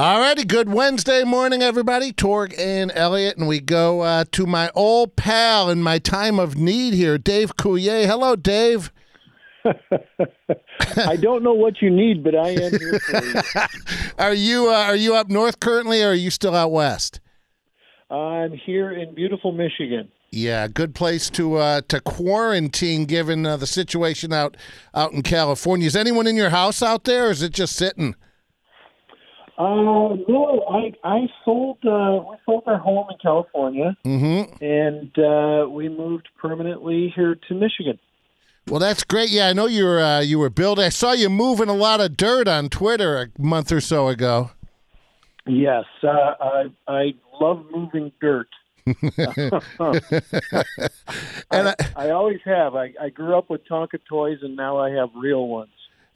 All righty, good Wednesday morning, everybody. Torg and Elliot, and we go uh, to my old pal in my time of need here, Dave Coulier. Hello, Dave. I don't know what you need, but I am here for you. are you uh, are you up north currently, or are you still out west? I'm here in beautiful Michigan. Yeah, good place to uh, to quarantine given uh, the situation out out in California. Is anyone in your house out there, or is it just sitting? Uh, no, I I sold uh, we sold our home in California, mm-hmm. and uh, we moved permanently here to Michigan. Well, that's great. Yeah, I know you were uh, you were building. I saw you moving a lot of dirt on Twitter a month or so ago. Yes, uh, I I love moving dirt. and I, I, I, always have. I, I grew up with Tonka toys, and now I have real ones.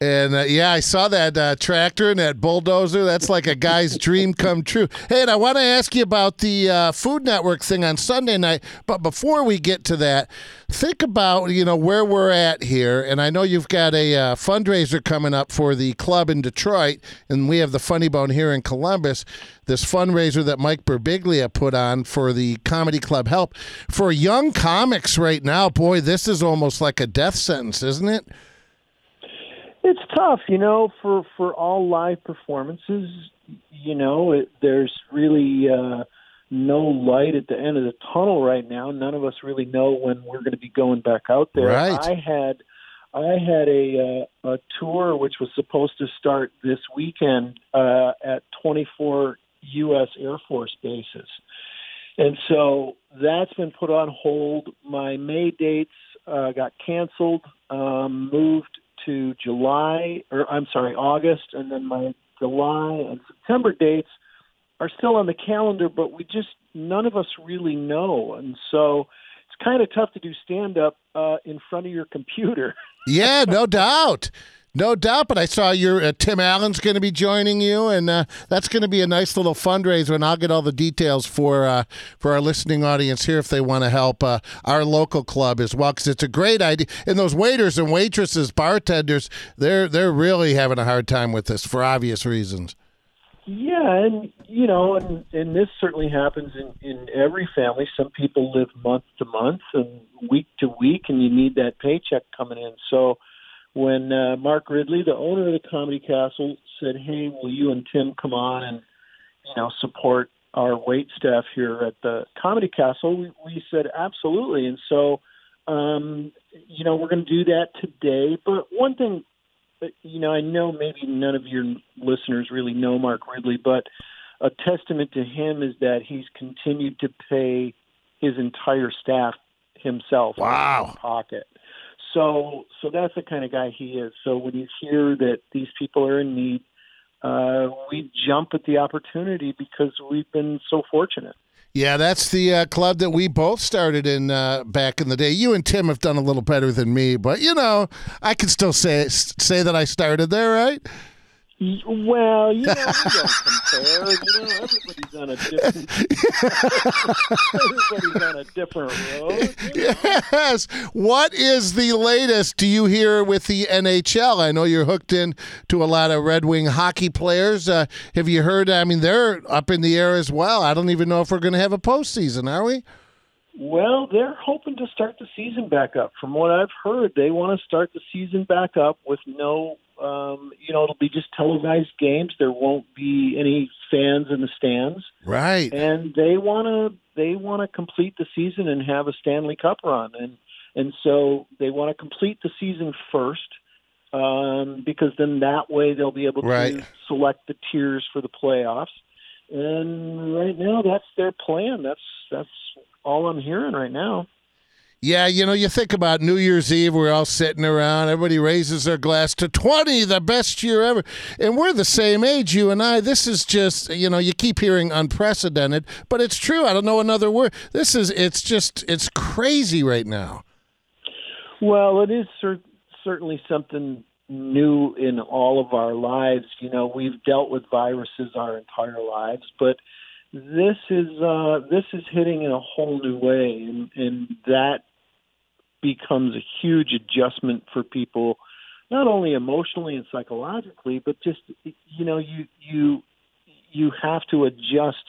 And uh, yeah, I saw that uh, tractor and that bulldozer. That's like a guy's dream come true. Hey, and I want to ask you about the uh, Food Network thing on Sunday night. But before we get to that, think about you know where we're at here. And I know you've got a uh, fundraiser coming up for the club in Detroit, and we have the Funny Bone here in Columbus. This fundraiser that Mike Birbiglia put on for the Comedy Club Help for young comics right now. Boy, this is almost like a death sentence, isn't it? It's tough, you know, for for all live performances. You know, it, there's really uh, no light at the end of the tunnel right now. None of us really know when we're going to be going back out there. Right. I had I had a uh, a tour which was supposed to start this weekend uh, at 24 U.S. Air Force bases, and so that's been put on hold. My May dates uh, got canceled, um, moved to July, or I'm sorry, August, and then my July and September dates are still on the calendar, but we just none of us really know, and so it's kind of tough to do stand up uh, in front of your computer. yeah, no doubt. No doubt, but I saw your uh, Tim Allen's going to be joining you, and uh, that's going to be a nice little fundraiser. And I'll get all the details for uh, for our listening audience here if they want to help uh, our local club as well, because it's a great idea. And those waiters and waitresses, bartenders, they're they're really having a hard time with this for obvious reasons. Yeah, and you know, and and this certainly happens in in every family. Some people live month to month and week to week, and you need that paycheck coming in. So when uh, Mark Ridley, the owner of the Comedy Castle, said, "Hey, will you and Tim come on and you know support our wait staff here at the Comedy Castle?" We, we said absolutely, and so um, you know we're going to do that today. But one thing, you know, I know maybe none of your listeners really know Mark Ridley, but a testament to him is that he's continued to pay his entire staff himself wow. out of pocket. So, so that's the kind of guy he is. So when you hear that these people are in need, uh, we jump at the opportunity because we've been so fortunate. Yeah, that's the uh, club that we both started in uh, back in the day. You and Tim have done a little better than me, but you know, I can still say say that I started there, right? Well, you know, we don't compare. You know, everybody's on a different. everybody's on a different road. You know? Yes. What is the latest? Do you hear with the NHL? I know you're hooked in to a lot of Red Wing hockey players. Uh, have you heard? I mean, they're up in the air as well. I don't even know if we're going to have a postseason. Are we? Well, they're hoping to start the season back up. From what I've heard, they want to start the season back up with no um, you know, it'll be just televised games. There won't be any fans in the stands. Right. And they want to they want to complete the season and have a Stanley Cup run, and and so they want to complete the season first, um, because then that way they'll be able right. to select the tiers for the playoffs. And right now, that's their plan. That's that's all I'm hearing right now. Yeah, you know, you think about New Year's Eve, we're all sitting around, everybody raises their glass to 20, the best year ever. And we're the same age, you and I. This is just, you know, you keep hearing unprecedented, but it's true. I don't know another word. This is, it's just, it's crazy right now. Well, it is cer- certainly something new in all of our lives. You know, we've dealt with viruses our entire lives, but this is uh, this is hitting in a whole new way, and, and that becomes a huge adjustment for people, not only emotionally and psychologically, but just you know you you you have to adjust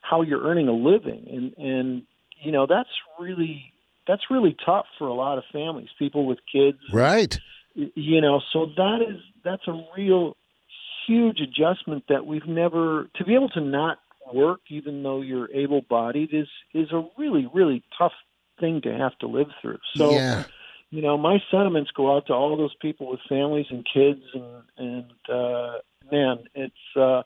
how you're earning a living, and and you know that's really that's really tough for a lot of families, people with kids, right? You know, so that is that's a real huge adjustment that we've never to be able to not work even though you're able bodied is is a really really tough thing to have to live through. So yeah. you know, my sentiments go out to all those people with families and kids and and uh man, it's uh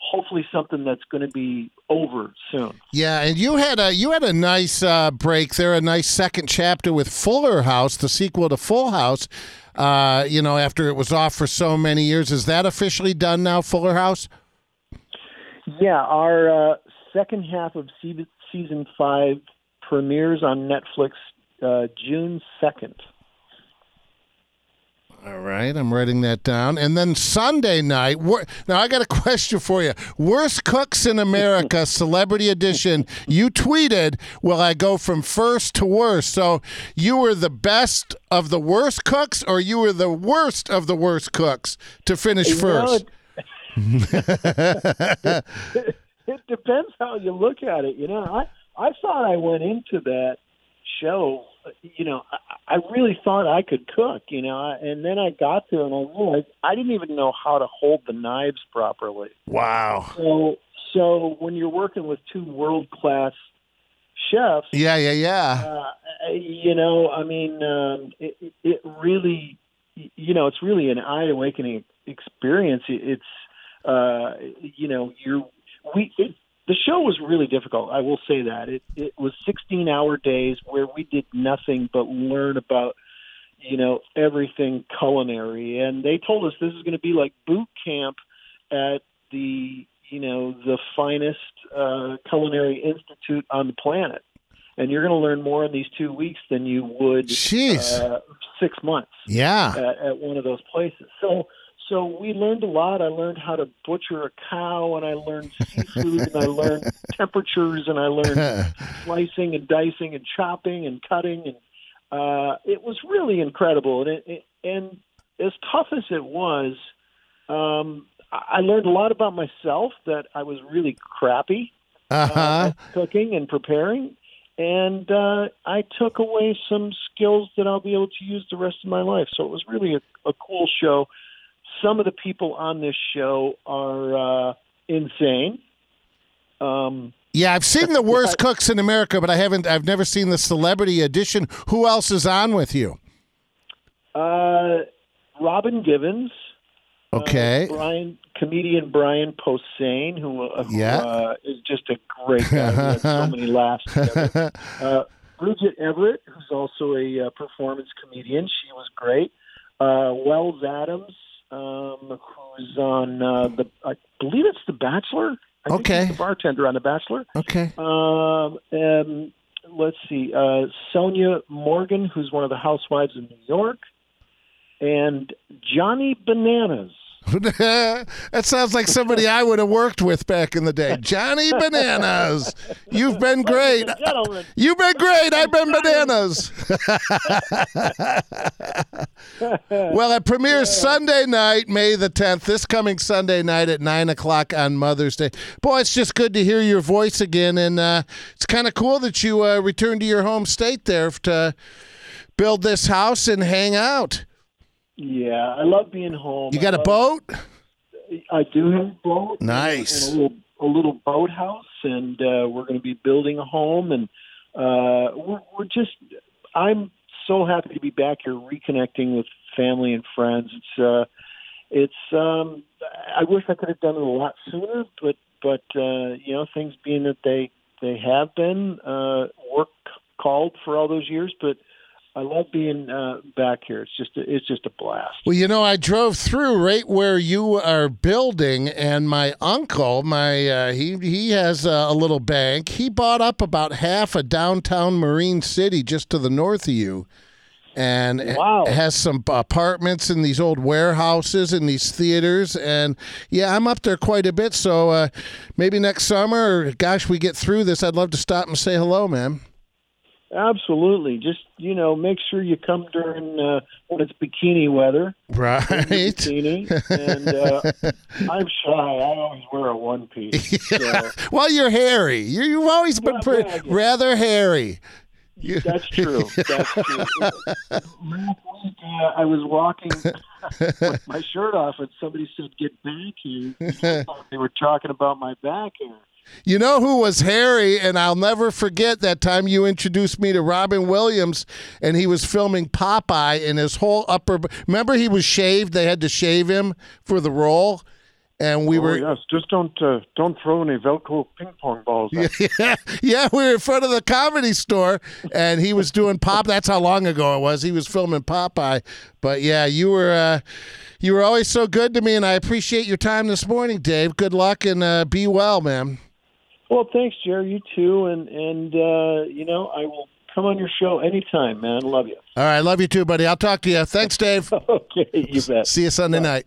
hopefully something that's going to be over soon. Yeah, and you had a you had a nice uh, break there, a nice second chapter with Fuller House, the sequel to Full House. Uh, you know, after it was off for so many years, is that officially done now, Fuller House? Yeah, our uh, second half of season five premieres on Netflix uh, June second. All right, I'm writing that down. And then Sunday night. Now I got a question for you. Worst cooks in America, Celebrity Edition. You tweeted, "Will I go from first to worst?" So you were the best of the worst cooks, or you were the worst of the worst cooks to finish first. it, it depends how you look at it. You know, I I thought I went into that show. You know, I, I really thought I could cook. You know, and then I got there and I realized I didn't even know how to hold the knives properly. Wow. So so when you're working with two world class chefs, yeah, yeah, yeah. Uh, you know, I mean, um, it, it really, you know, it's really an eye awakening experience. It's uh, you know, you're we it, the show was really difficult. I will say that it it was 16 hour days where we did nothing but learn about you know everything culinary, and they told us this is going to be like boot camp at the you know the finest uh, culinary institute on the planet and you're going to learn more in these two weeks than you would uh, six months. Yeah, at, at, one of those places. So so we learned a lot. I learned how to butcher a cow, and I learned seafood, and I learned temperatures, and I learned slicing and dicing and chopping and cutting, and uh, it was really incredible. And it, it, and as tough as it was, um, I learned a lot about myself that I was really crappy uh-huh. uh, cooking and preparing. And uh, I took away some skills that I'll be able to use the rest of my life. So it was really a, a cool show some of the people on this show are uh, insane. Um, yeah, I've seen the worst cooks in America, but I haven't. I've never seen the celebrity edition. Who else is on with you? Uh, Robin Givens. Uh, okay. Uh, Brian, comedian Brian Posehn, who, uh, yeah. uh, is just a great guy. we had so many laughs together. Uh, Bridget Everett, who's also a uh, performance comedian, she was great. Uh, Wells Adams, um, who's on uh, the I believe it's The Bachelor. I okay, the bartender on The Bachelor. Okay. Um, and let's see, uh, Sonja Morgan, who's one of the housewives in New York, and Johnny Bananas. that sounds like somebody I would have worked with back in the day. Johnny Bananas. You've been great. You've been great. I've been bananas. well, it premieres Sunday night, May the 10th, this coming Sunday night at 9 o'clock on Mother's Day. Boy, it's just good to hear your voice again. And uh, it's kind of cool that you uh, returned to your home state there to build this house and hang out. Yeah, I love being home. You got a boat? I do have a boat. Nice. And a little a little boathouse, and uh, we're going to be building a home, and uh, we're, we're just. I'm so happy to be back here, reconnecting with family and friends. It's uh, it's. Um, I wish I could have done it a lot sooner, but but uh, you know, things being that they they have been uh, work called for all those years, but I love being uh, back here. It's just a, it's just a blast. Well, you know, I drove through right where you are building, and my uncle, my uh, he he has a, little bank. He bought up about half a downtown Marine City just to the north of you. And wow. has some apartments in these old warehouses and these theaters, and yeah, I'm up there quite a bit. So uh, maybe next summer, or gosh, we get through this. I'd love to stop and say hello, man. Absolutely. Just you know, make sure you come during uh, when it's bikini weather. Right. Bikini, and uh, I'm shy. I always wear a one piece. So. well, you're hairy. You, you've always been Well, pre- yeah, rather hairy. You- That's true. That's true. Last week, uh, I was walking with my shirt off, and somebody said, "Get back here." I thought they were talking about my back hair. You know who was hairy, and I'll never forget that time you introduced me to Robin Williams, and he was filming Popeye, and his whole upper. Remember, he was shaved. They had to shave him for the role, and we oh, were. yes, just don't uh, don't throw any Velcro ping pong balls. At. Yeah, yeah, we were in front of the comedy store, and he was doing pop. That's how long ago it was. He was filming Popeye, but yeah, you were uh, you were always so good to me, and I appreciate your time this morning, Dave. Good luck and uh, be well, man. Well, thanks, Jerry. You too, and and uh, you know, I will come on your show anytime, man. Love you. All right, love you too, buddy. I'll talk to you. Thanks, Dave. Okay, you bet. See you Sunday night.